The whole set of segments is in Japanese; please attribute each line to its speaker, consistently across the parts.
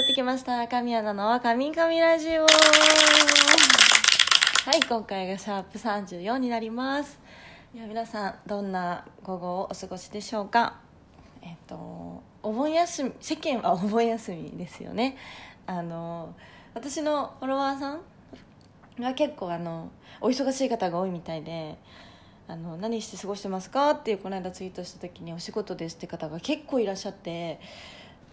Speaker 1: やってきました。神アナの「神々ラジオ」はい今回がシャープ34になります。いや皆さんどんな午後をお過ごしでしょうか。えっとお盆休み世間はお盆休みですよね。あの私のフォロワーさんは結構あのお忙しい方が多いみたいであの何して過ごしてますか？っていうこの間ツイートした時にお仕事ですって方が結構いらっしゃって、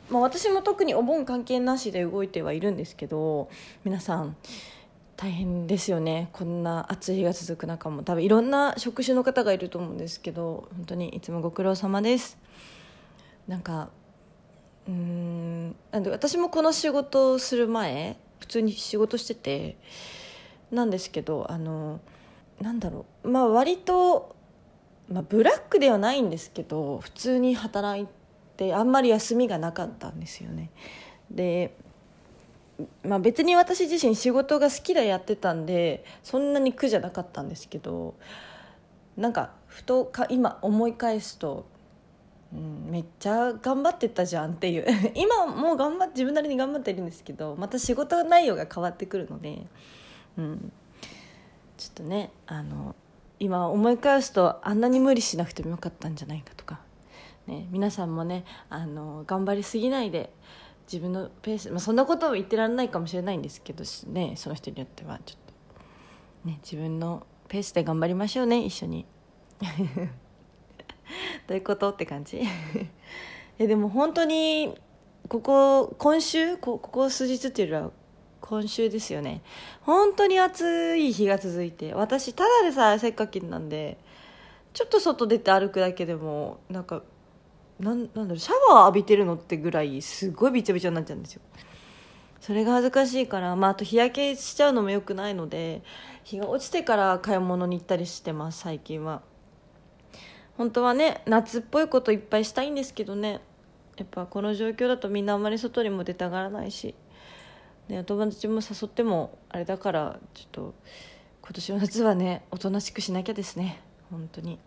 Speaker 1: まあ、私も特にお盆関係なしで動いてはいるんですけど皆さん大変ですよね。こんな暑い日が続く中も。多分いろんな職種の方がいると思うんですけど本当にいつもご苦労様です。なんかうーんなんで私もこの仕事をする前普通に仕事しててなんですけどあのなんだろう。まあ割と、まあ、ブラックではないんですけど普通に働いてあんまり休みがなかったんですよね。で、まあ、別に私自身仕事が好きでやってたんでそんなに苦じゃなかったんですけどなんかふとか今思い返すと、うん、めっちゃ頑張ってたじゃんっていう。今もう頑張自分なりに頑張ってるんですけどまた仕事内容が変わってくるので、うん、ちょっとねあの今思い返すとあんなに無理しなくてもよかったんじゃないかとか、ね、皆さんもねあの頑張りすぎないで自分のペース、まあ、そんなことを言ってられないかもしれないんですけどねその人によってはちょっと、ね、自分のペースで頑張りましょうね一緒に。どういうことって感じ？えでも本当にここ今週ここ数日っていうよりは今週ですよね。本当に暑い日が続いて私ただでさえ汗っかきなんでちょっと外出て歩くだけでもなんかなんなんだろうシャワー浴びてるのってぐらいすごいびちゃびちゃになっちゃうんですよ。それが恥ずかしいから、まあ、あと日焼けしちゃうのもよくないので日が落ちてから買い物に行ったりしてます最近は。本当はね夏っぽいこといっぱいしたいんですけどね。やっぱこの状況だとみんなあんまり外にも出たがらないし。ね、お友達も誘ってもあれだからちょっと今年の夏はねおとなしくしなきゃですね。本当に。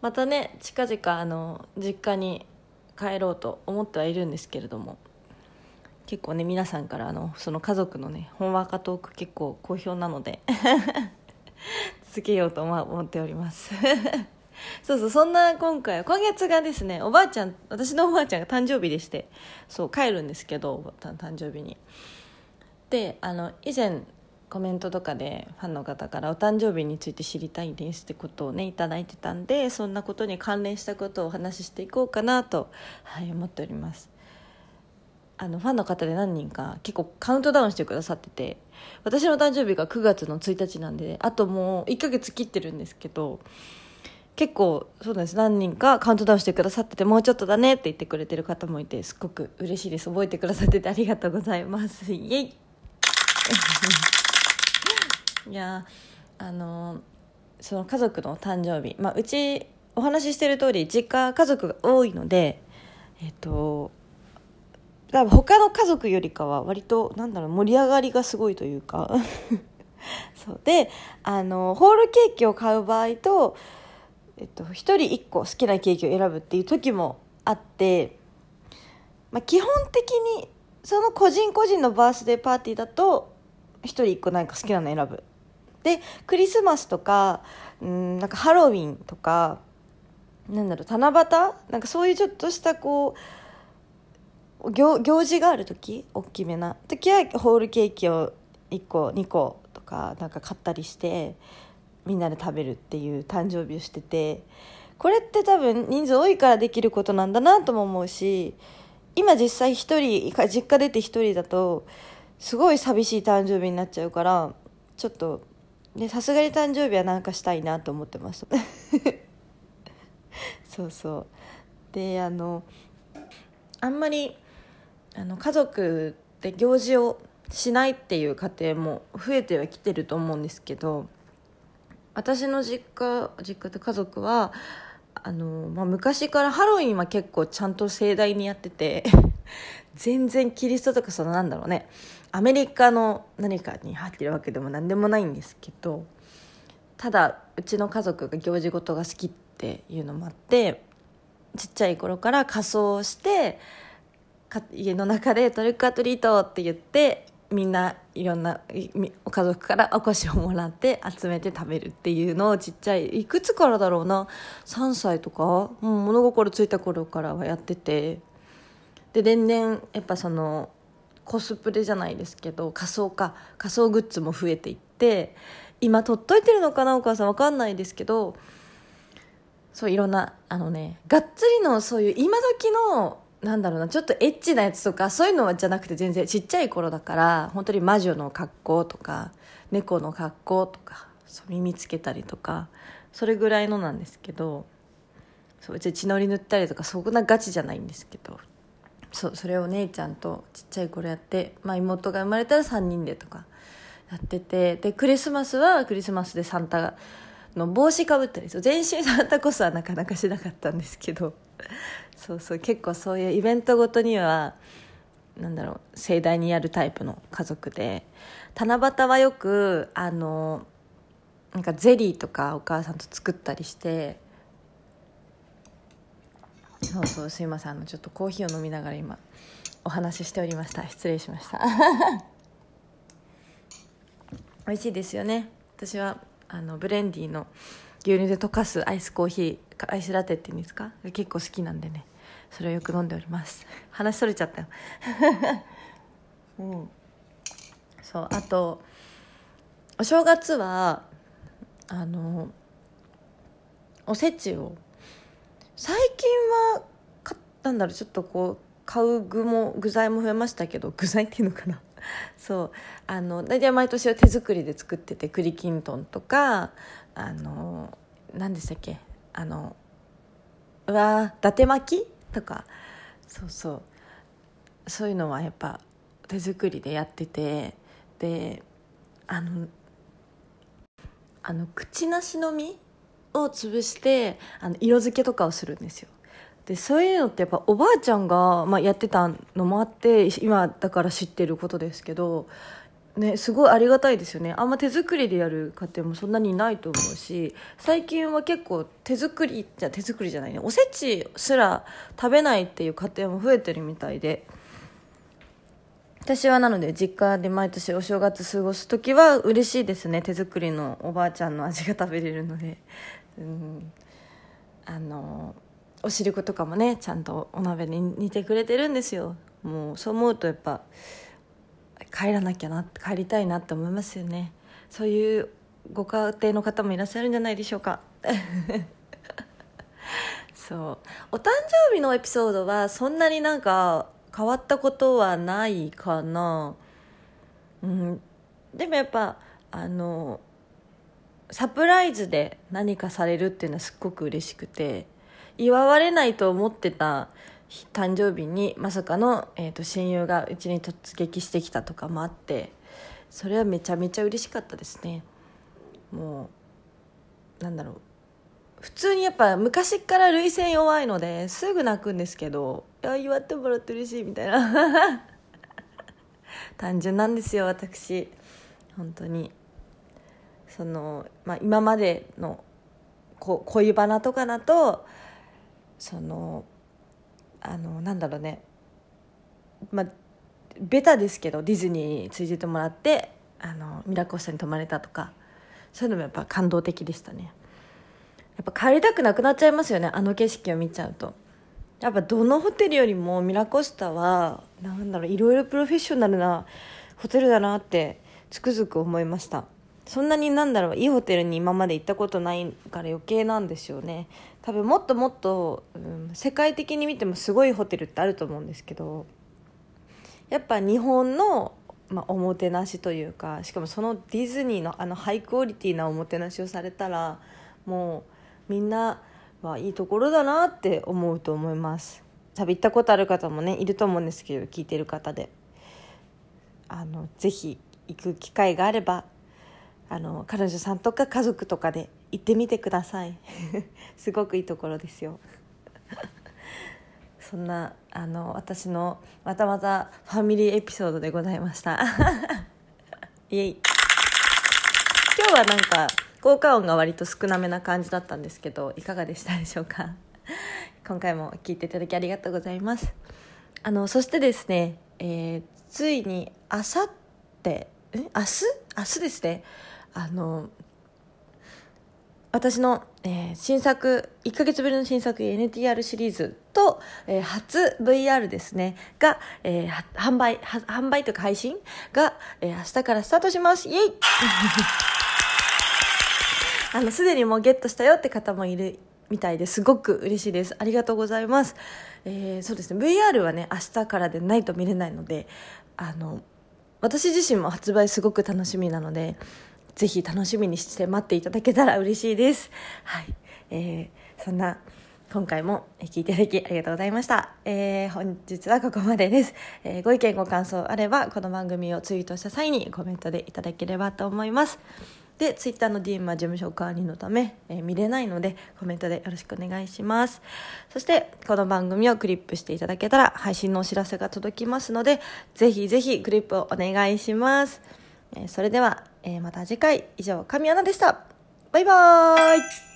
Speaker 1: またね近々あの実家に帰ろうと思ってはいるんですけれども結構ね皆さんからあのその家族のねほんわかトーク結構好評なので 続けようと思っております。そうそうそんな今回今月がですねおばあちゃん私のおばあちゃんが誕生日でしてそう帰るんですけど誕生日に。であの以前コメントとかでファンの方からお誕生日について知りたいですってことをね頂いてたんでそんなことに関連したことをお話ししていこうかなと、はい、思っております。あのファンの方で何人か結構カウントダウンしてくださってて私の誕生日が9月の1日なんであともう1ヶ月切ってるんですけど結構そうです何人かカウントダウンしてくださっててもうちょっとだねって言ってくれてる方もいてすっごく嬉しいです。覚えてくださっててありがとうございます。イエイ。いやあのその家族の誕生日、まあ、うちお話ししてる通り実家家族が多いのでえっと多分他の家族よりかは割となんだろう盛り上がりがすごいというか。そう。であのホールケーキを買う場合とえっと、1人1個好きなケーキを選ぶっていう時もあって、まあ、基本的にその個人個人のバースデーパーティーだと1人1個何か好きなの選ぶ。でクリスマスとかうんなんかハロウィンとかなんだろう七夕？なんかそういうちょっとしたこう行行事がある時？大きめな。時はホールケーキを1個2個とかなんか買ったりしてみんなで食べるっていう誕生日をしててこれって多分人数多いからできることなんだなとも思うし今実際一人実家出て一人だとすごい寂しい誕生日になっちゃうからちょっとさすがに誕生日はなんかしたいなと思ってます そうそう。であのあんまりあの家族で行事をしないっていう家庭も増えてはきてると思うんですけど私の実家実家で家族はあの、まあ、昔からハロウィンは結構ちゃんと盛大にやってて。全然キリストとかそのなんだろうね。アメリカの何かに入ってるわけでも何でもないんですけどただうちの家族が行事事が好きっていうのもあってちっちゃい頃から仮装して家の中でトリックアトリートって言ってみんないろんないみ家族からお菓子をもらって集めて食べるっていうのをちっちゃいいくつからだろうな？3歳とか、うん、物心ついた頃からはやってて。で年々やっぱそのコスプレじゃないですけど仮装か仮装グッズも増えていって今取っといてるのかなお母さん分かんないですけどそういろんなあのねがっつりのそういう今時のなんだろうなちょっとエッチなやつとかそういうのじゃなくて全然ちっちゃい頃だから本当に魔女の格好とか猫の格好とかそう耳つけたりとかそれぐらいのなんですけどそううち血のり塗ったりとかそんなガチじゃないんですけど。そうそれを姉ちゃんとちっちゃい頃やって、まあ、妹が生まれたら3人でとかやっててでクリスマスはクリスマスでサンタの帽子かぶったりそう全身サンタこそはなかなかしなかったんですけど そうそう結構そういうイベントごとにはなんだろう盛大にやるタイプの家族で七夕はよくあのなんかゼリーとかお母さんと作ったりしてそうそうすいません。あのちょっとコーヒーを飲みながら今お話ししておりました。失礼しました。美味しいですよね。私はあのブレンディーの牛乳で溶かすアイスコーヒーアイスラテっていうんですか？結構好きなんでね。それをよく飲んでおります。話それちゃったよ。うん。そうあとお正月はあのおせちを最近は買ったんだろうちょっとこう買う具も具材も増えましたけど具材っていうのかな。そう。あの大体毎年は手作りで作ってて栗きんとんとかあの何でしたっけ？あのうわ伊達巻きとか。そうそう。そういうのはやっぱ手作りでやっててであのあの口なしの実を潰してあの色付けとかをするんですよ。でそういうのってやっぱおばあちゃんが、まあ、やってたのもあって今だから知ってることですけど、ね、すごいありがたいですよね。あんま手作りでやる家庭もそんなにないと思うし最近は結構手作りじゃ手作りじゃないね。おせちすら食べないっていう家庭も増えてるみたいで。私はなので実家で毎年お正月過ごす時は嬉しいですね。手作りのおばあちゃんの味が食べれるので。うん。あのお汁粉とかもねちゃんとお鍋に煮てくれてるんですよ。もうそう思うとやっぱ帰らなきゃな帰りたいなって思いますよね。そういうご家庭の方もいらっしゃるんじゃないでしょうか。そう。お誕生日のエピソードはそんなになんか変わったことはないかな。うん。でもやっぱあのサプライズで何かされるっていうのはすっごく嬉しくて祝われないと思ってた誕生日にまさかの、えーと、親友がうちに突撃してきたとかもあってそれはめちゃめちゃ嬉しかったですね。もうなんだろう。普通にやっぱ昔から涙腺弱いのですぐ泣くんですけどいや祝ってもらって嬉しいみたいな。単純なんですよ私。本当に。その、まあ、今までのこ恋バナとかだとそのあのなんだろうね。まあベタですけどディズニーに連れててもらってあのミラコスタに泊まれたとかそういうのもやっぱ感動的でしたね。やっぱ帰りたくなくなっちゃいますよねあの景色を見ちゃうと。やっぱどのホテルよりもミラコスタはなんだろういろいろプロフェッショナルなホテルだなってつくづく思いました。そんなになんだろういいホテルに今まで行ったことないから余計なんですよね。多分もっともっと、うん、世界的に見てもすごいホテルってあると思うんですけどやっぱ日本の、まあ、おもてなしというかしかもそのディズニーのあのハイクオリティなおもてなしをされたらもうみんなはいいところだなって思うと思います。多分行ったことある方もねいると思うんですけど聞いてる方で。あのぜひ行く機会があればあの彼女さんとか家族とかで行ってみてください。すごくいいところですよ。そんなあの私のまたまたファミリーエピソードでございました。イエイ。今日はなんか効果音が割と少なめな感じだったんですけどいかがでしたでしょうか？今回も聞いていただきありがとうございます。あのそしてですね、えー、ついにあさってえ明日？明日ですね。あの私の、えー、新作1ヶ月ぶりの新作 NTR シリーズと、えー、初 VR ですねが、えー、販売販売というか配信が、えー、明日からスタートします。イエイ！あのすでにもうゲットしたよって方もいるみたいです。ごく嬉しいです。ありがとうございます、えー、そうですね。VR はね明日からでないと見れないのであの私自身も発売すごく楽しみなのでぜひ楽しみにして待っていただけたら嬉しいです。はい。えー、そんな、今回も聞いていただきありがとうございました。えー、本日はここまでです。えー、ご意見ご感想あれば、この番組をツイートした際にコメントでいただければと思います。で、ツイッターの DM は事務所管理のため、えー、見れないので、コメントでよろしくお願いします。そして、この番組をクリップしていただけたら、配信のお知らせが届きますので、ぜひぜひクリップをお願いします。えそれでは、えまた次回。以上神アナでした。バイバーイ。